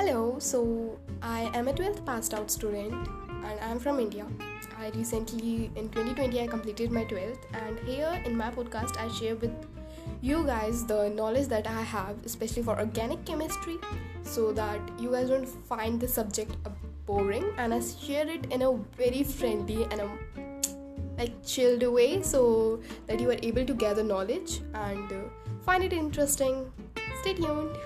Hello. so I am a 12th passed out student and I am from India. I recently, in 2020, I completed my 12th, and here in my podcast, I share with you guys the knowledge that I have, especially for organic chemistry, so that you guys don't find the subject boring, and I share it in a very friendly and a like chilled way, so that you are able to gather knowledge and uh, find it interesting. Stay tuned.